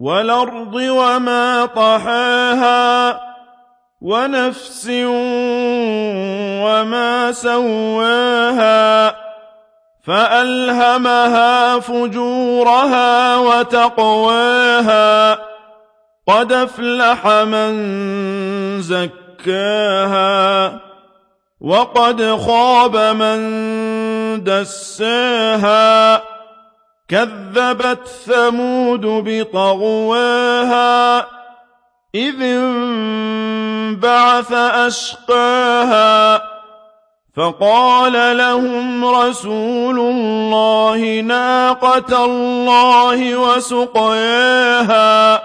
والأرض وما طحاها ونفس وما سواها فألهمها فجورها وتقواها قد أفلح من زكاها وقد خاب من دساها كذبت ثمود بطغواها إذ انبعث أشقاها فقال لهم رسول الله ناقة الله وسقياها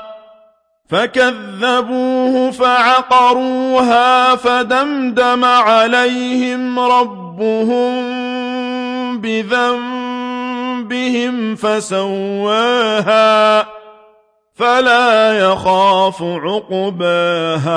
فكذبوه فعقروها فدمدم عليهم ربهم بذنبهم فسواها فلا يخاف عقباها